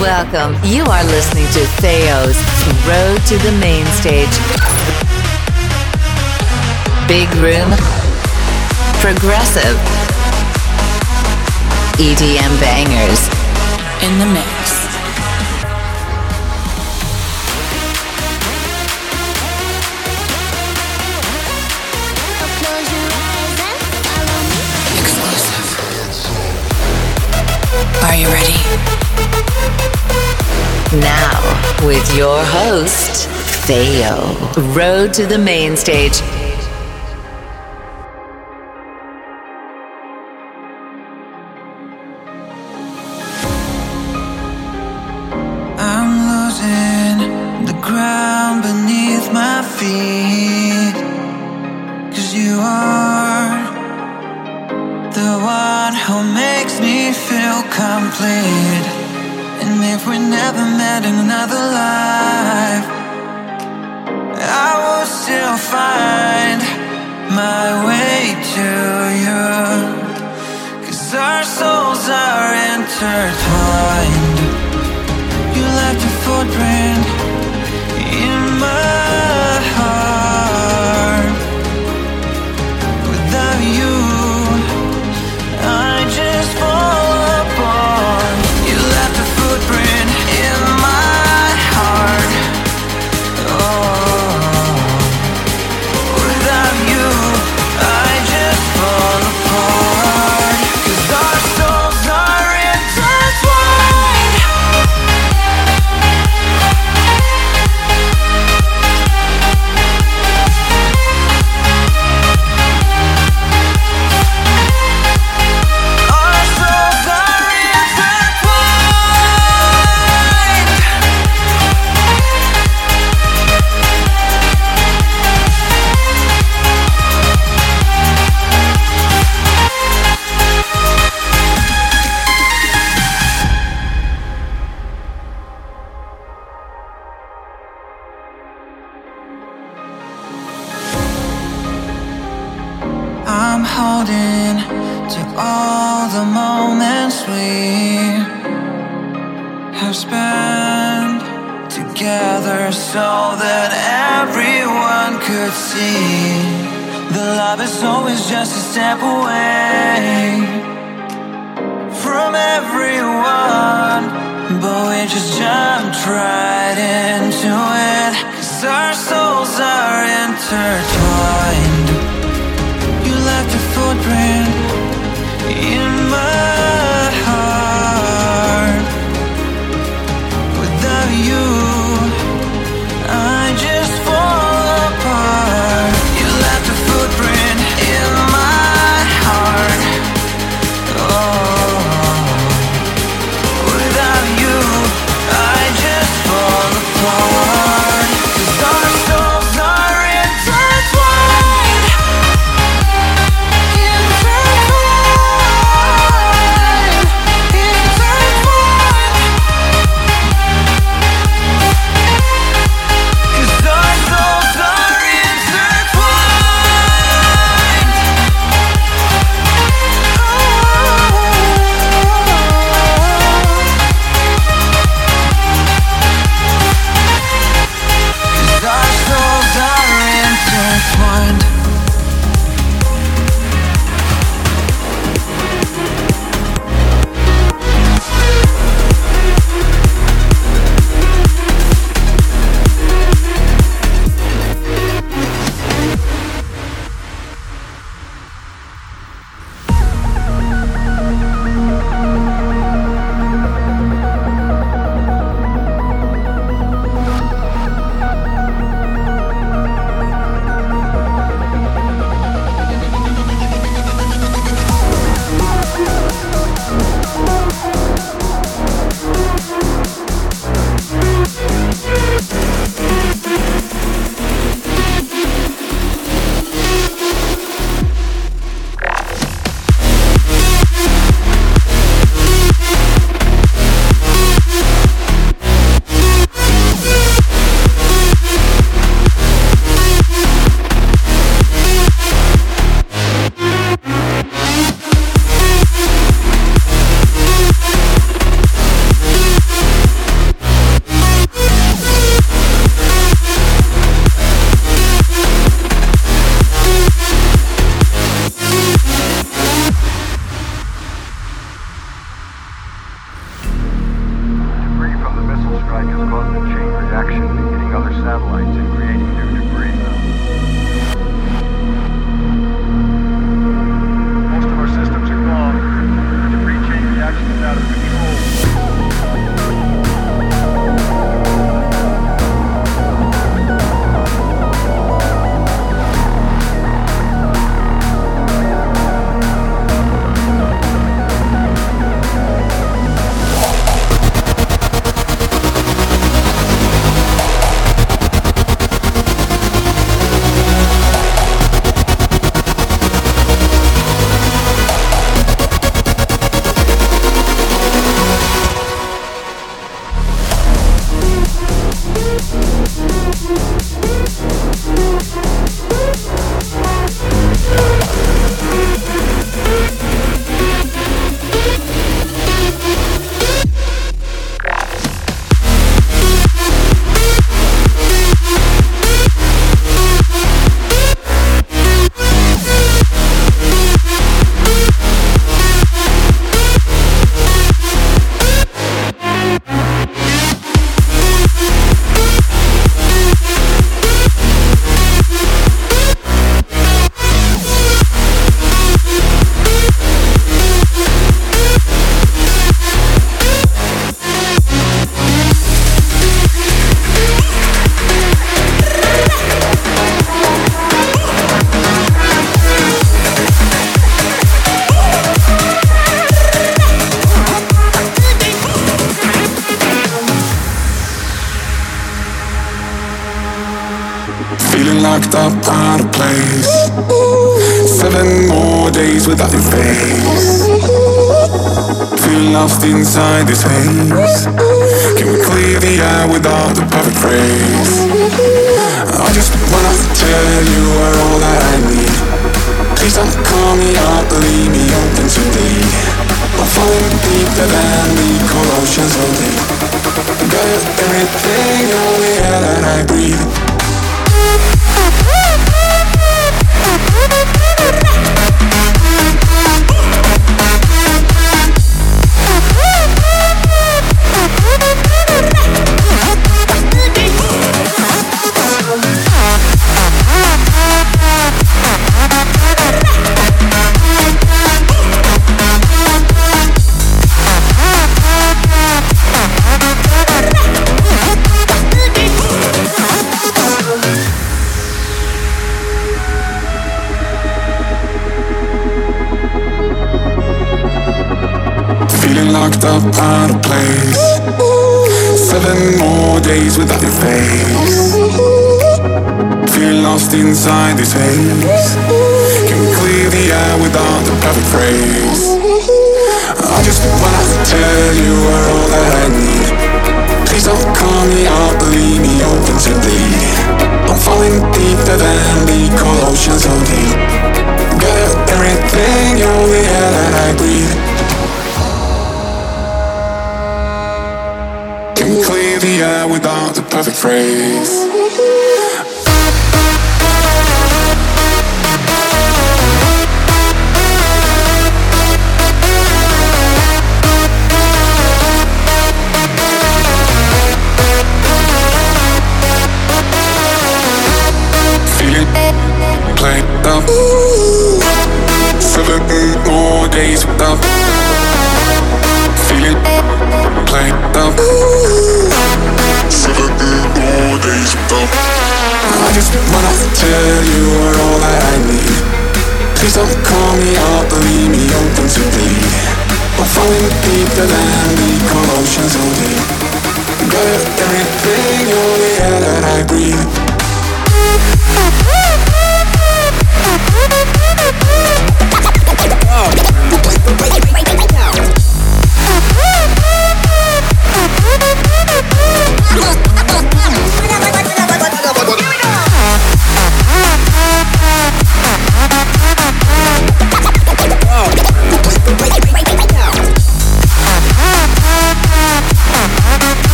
Welcome. You are listening to Theo's Road to the Main Stage. Big Room. Progressive. EDM Bangers. In the mix. Now, with your host, Theo. Road to the main stage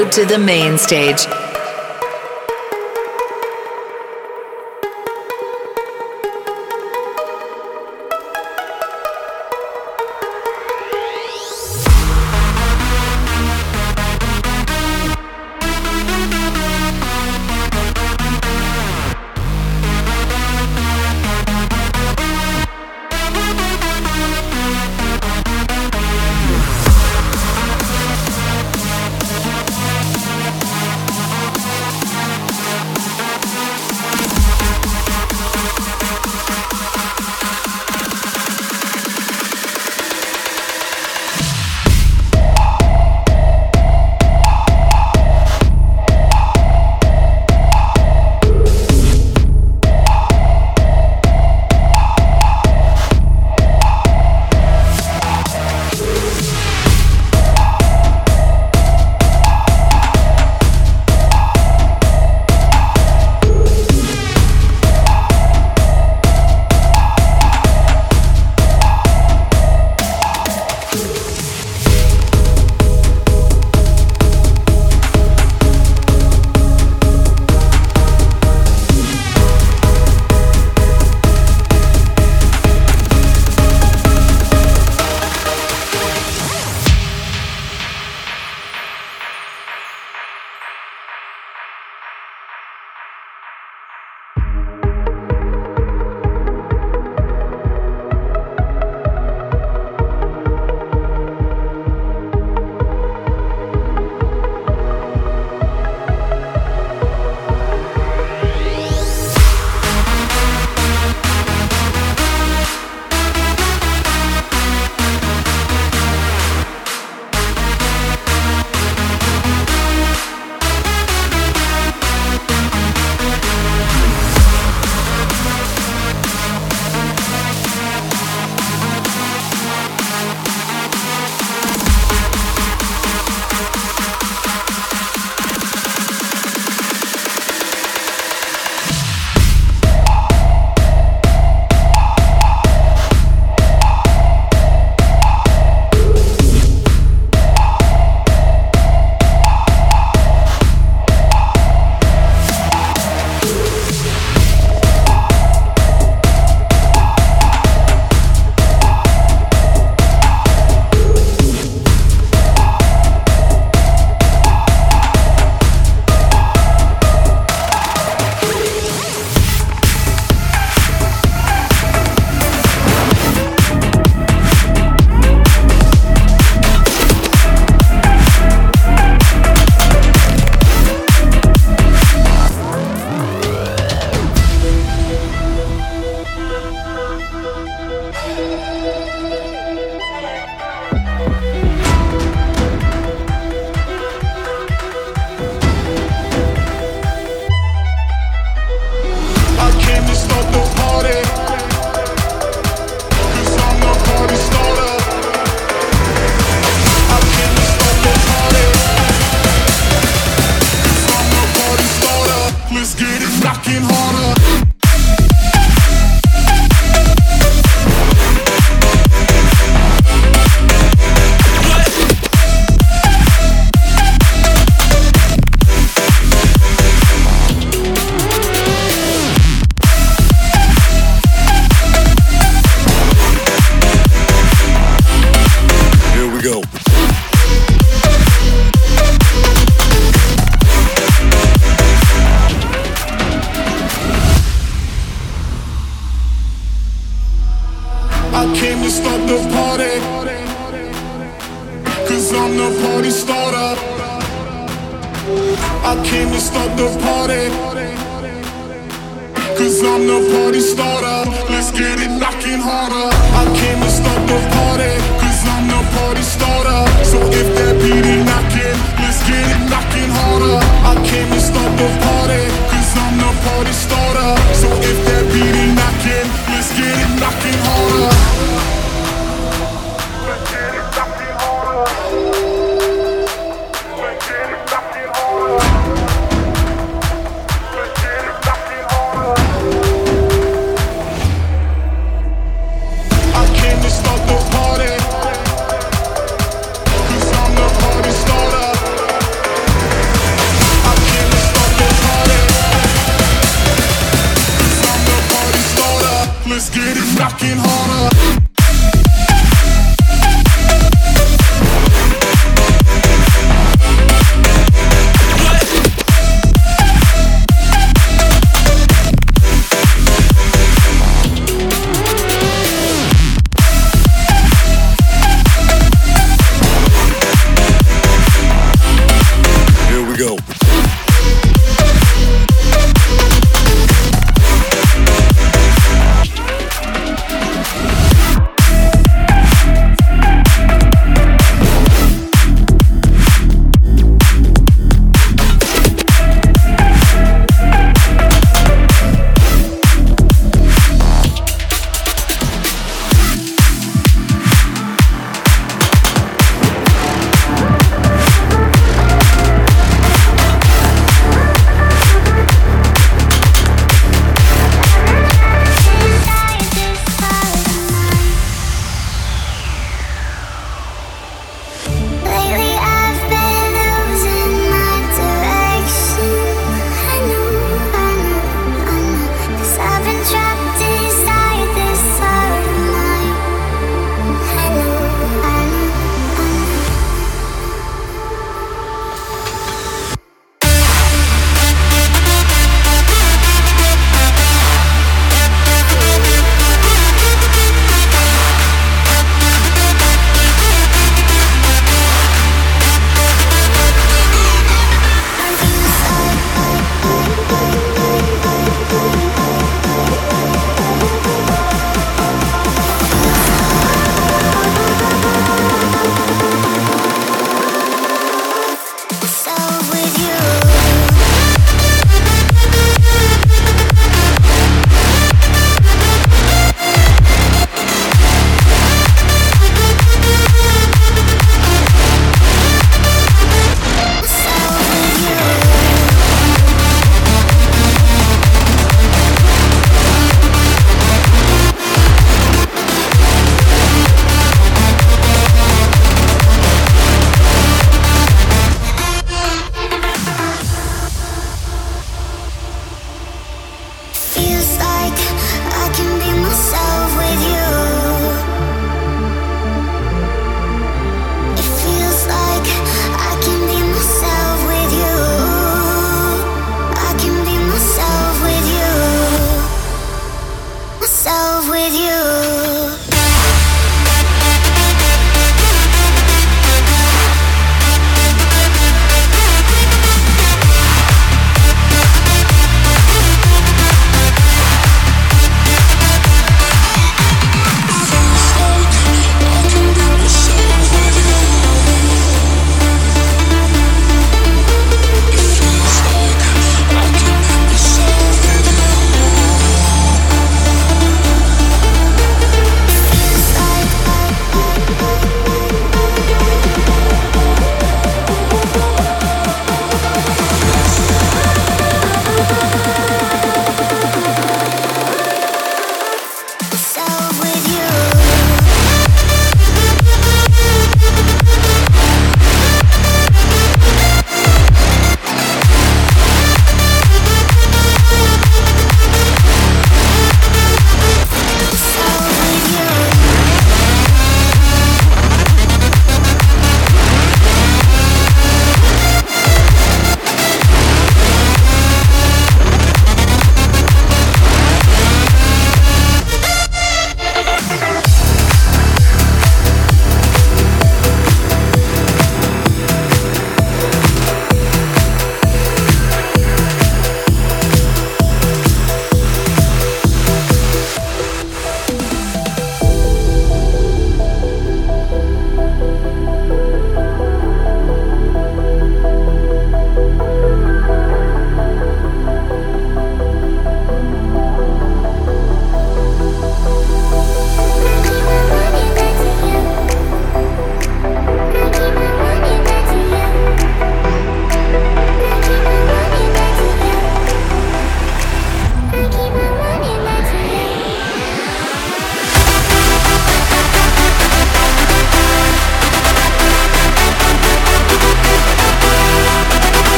Road to the Main Stage.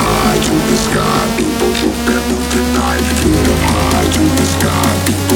high to the sky, people jump and the knife. Up high to the sky, people.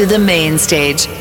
to the main stage.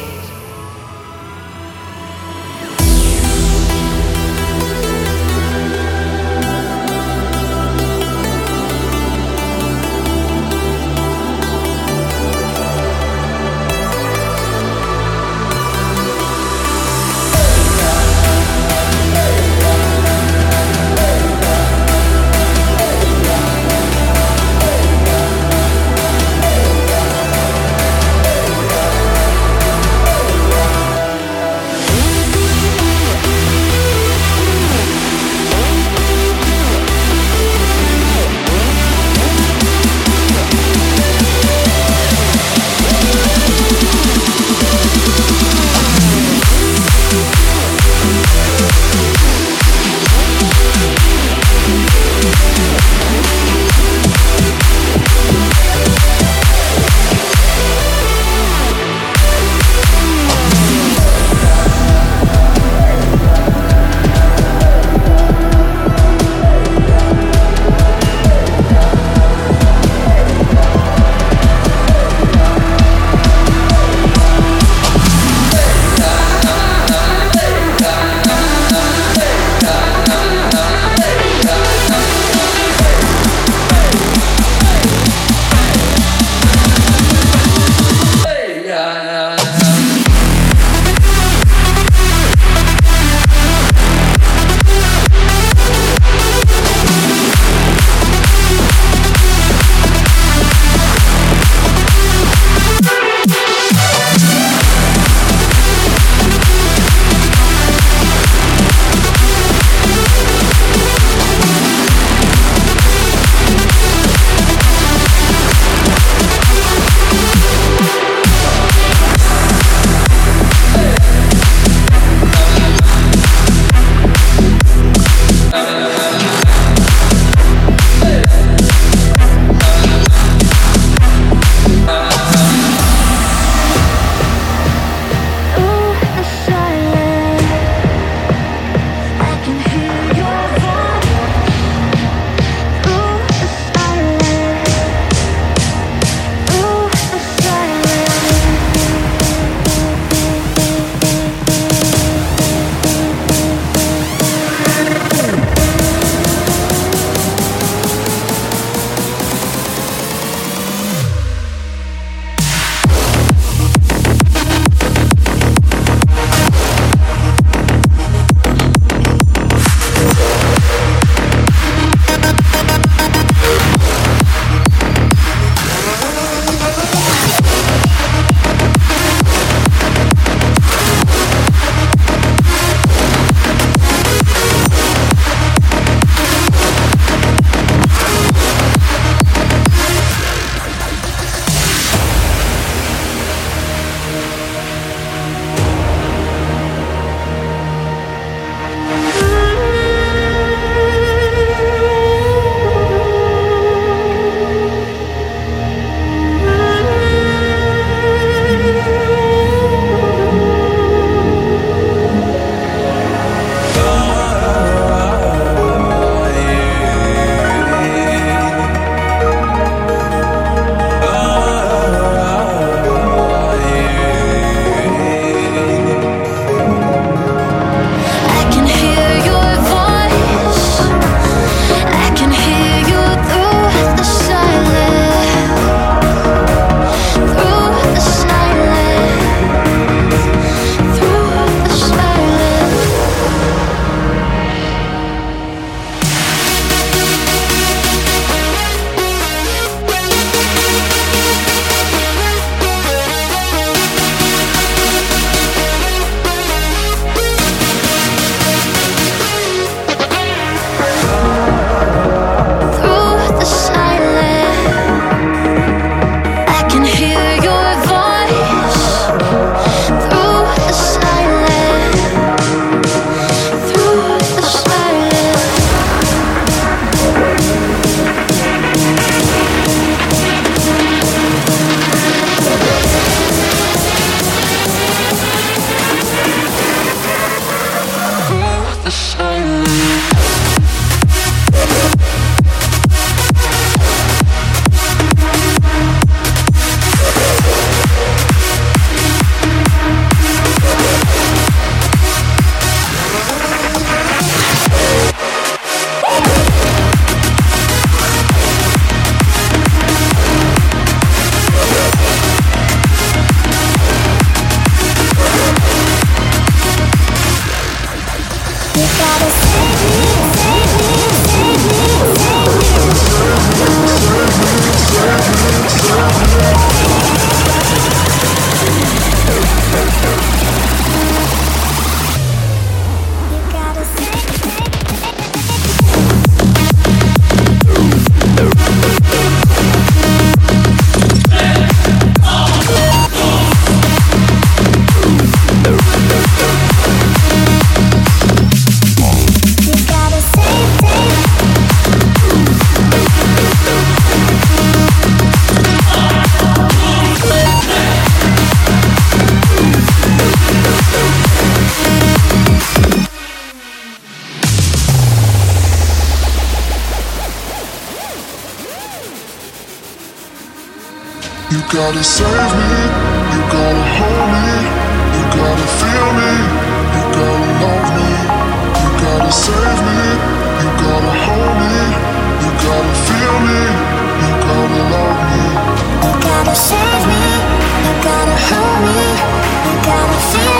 Gotta save me, you gotta hold me, you gotta feel me, you gotta love me, you gotta save me, you gotta hold me, you gotta feel me, you gotta love me. You gotta save me, you gotta hold me, you gotta feel me,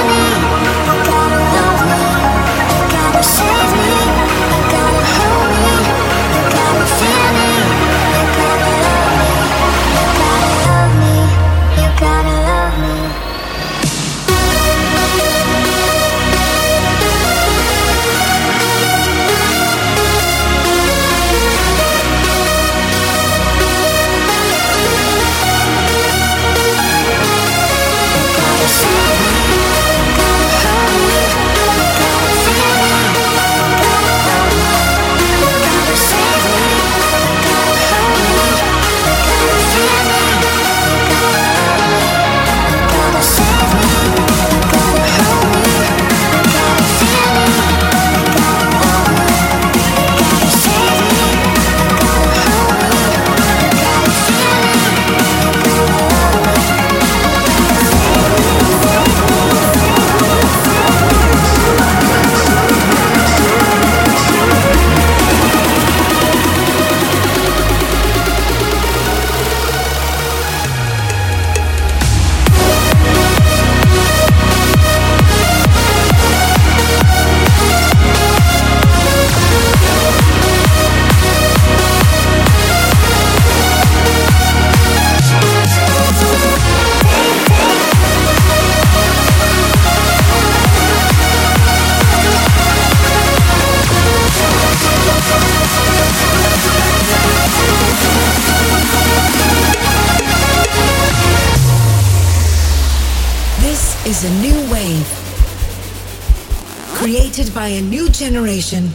by a new generation.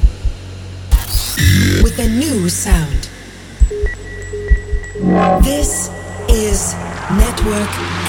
With a new sound. This is Network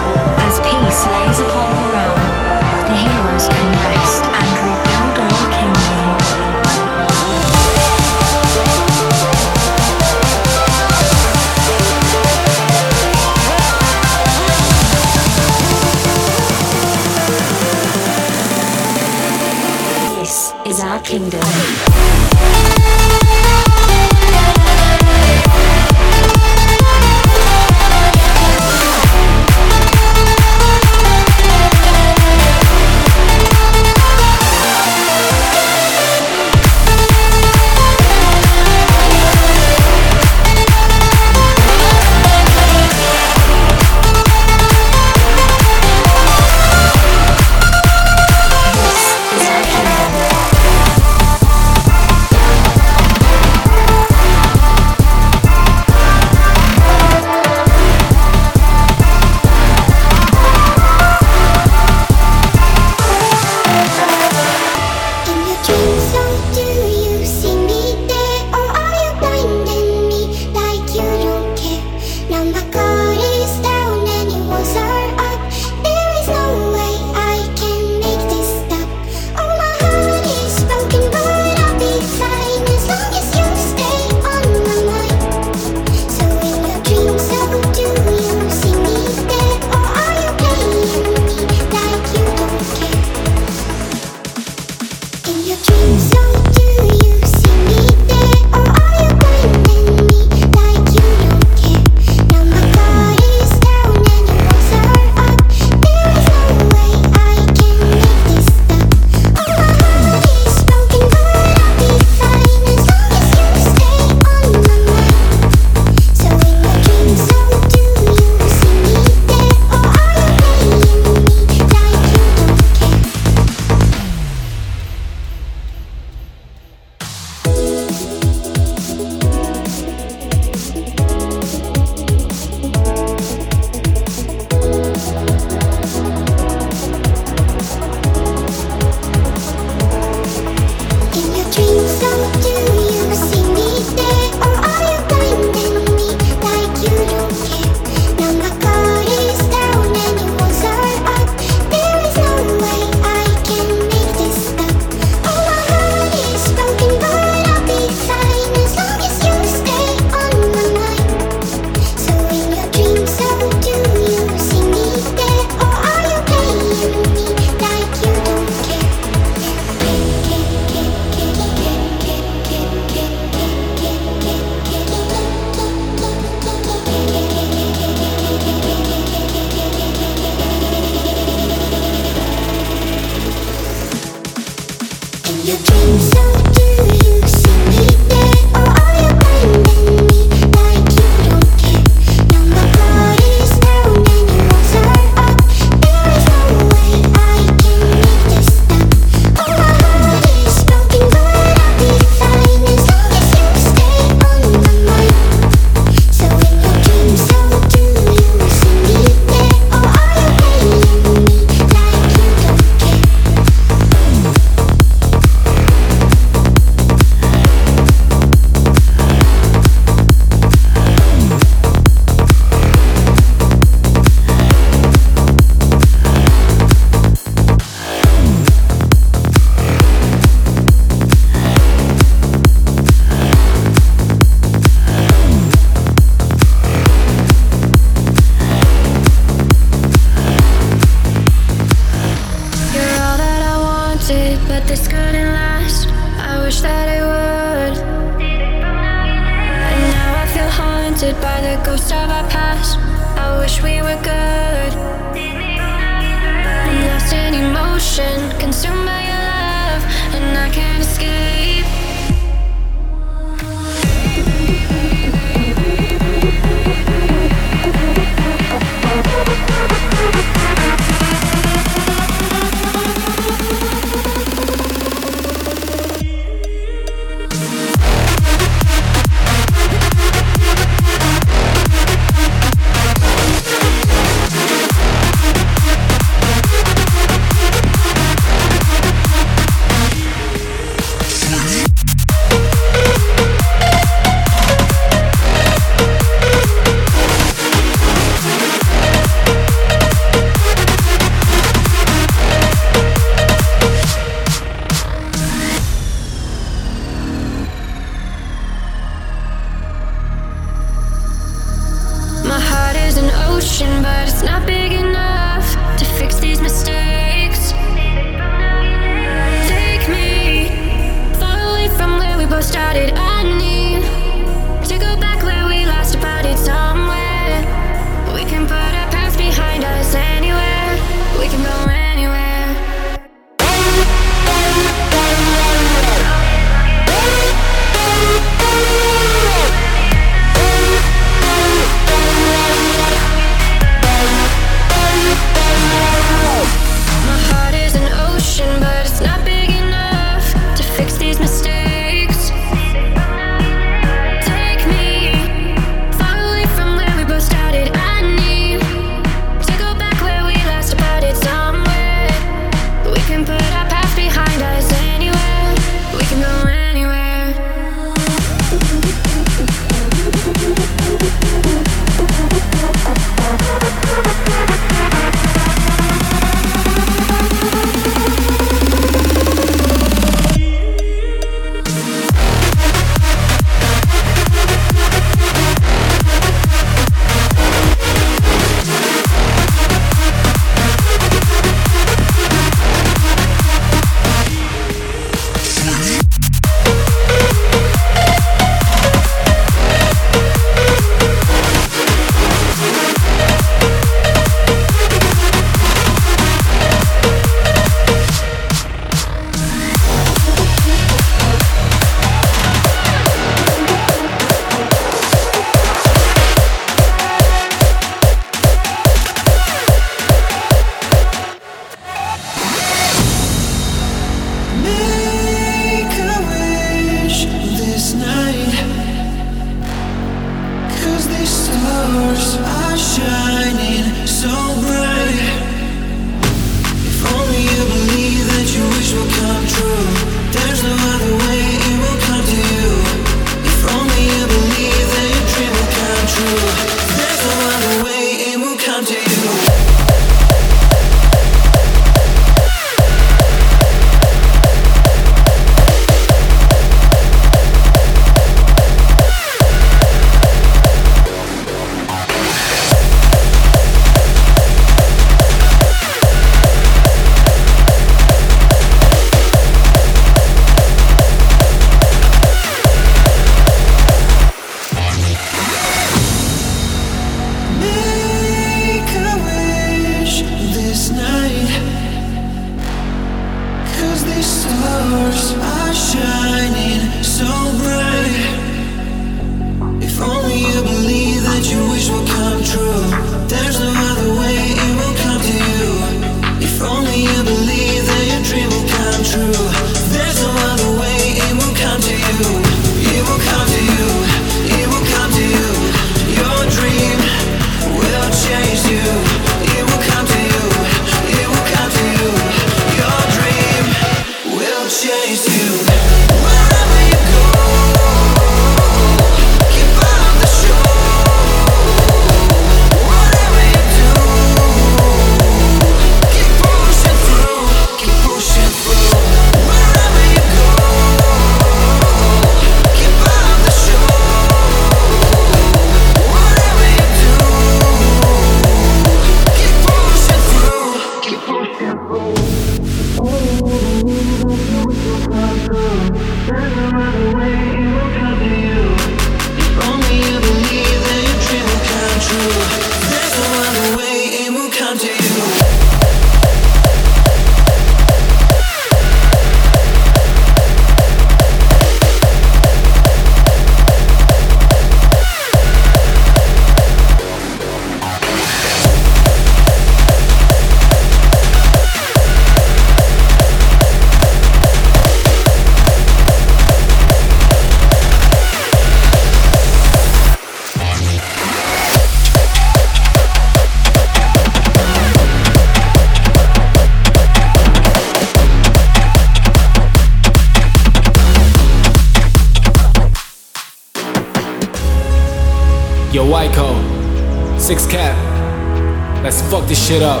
shit up.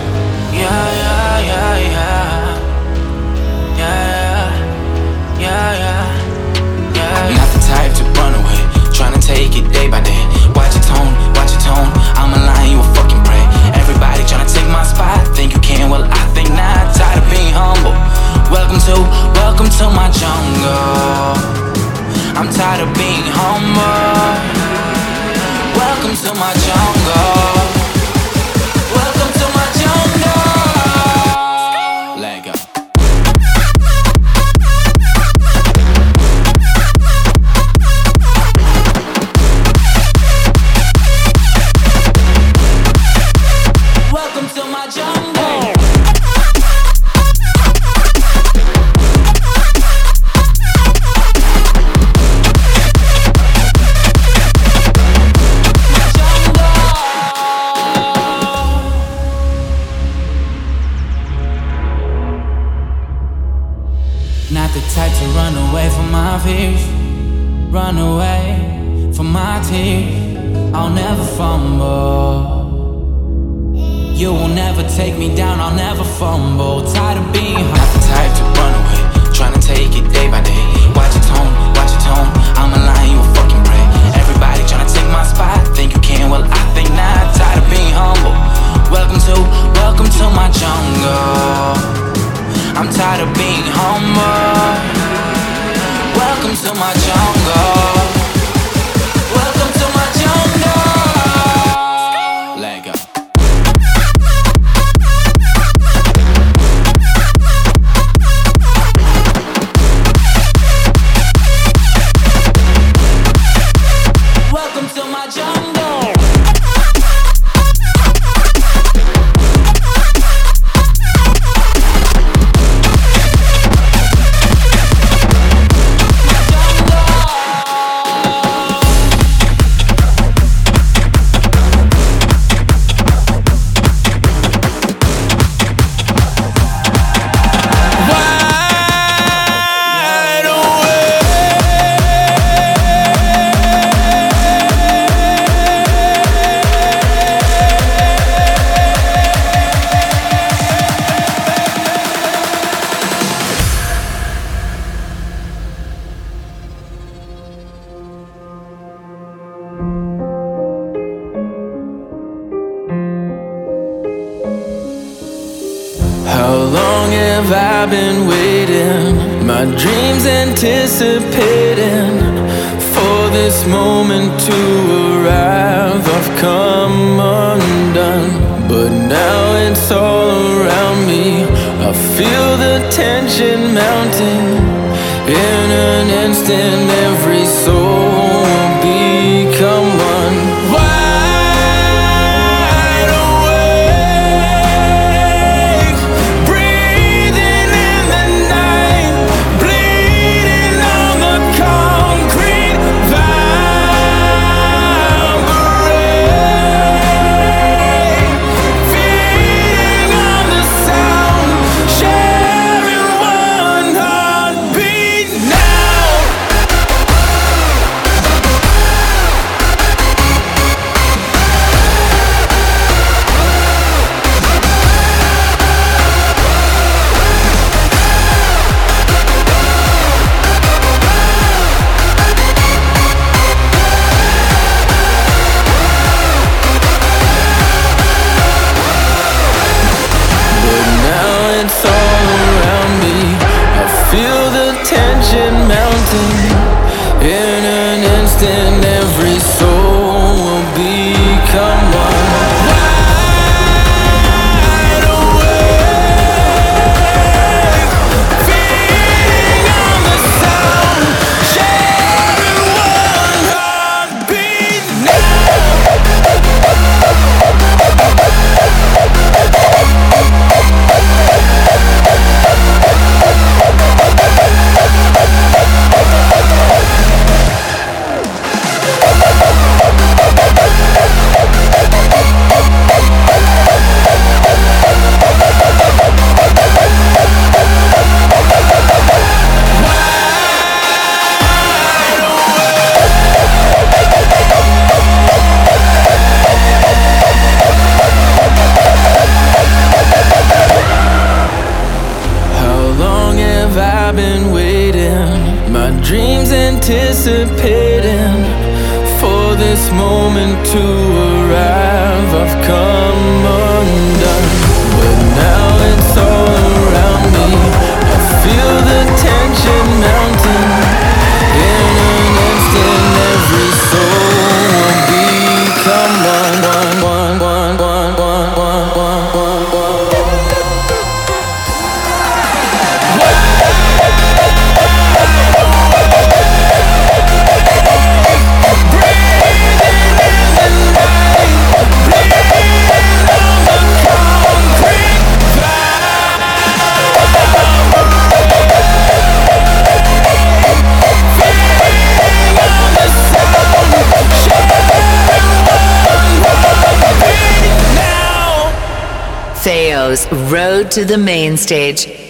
To the Main Stage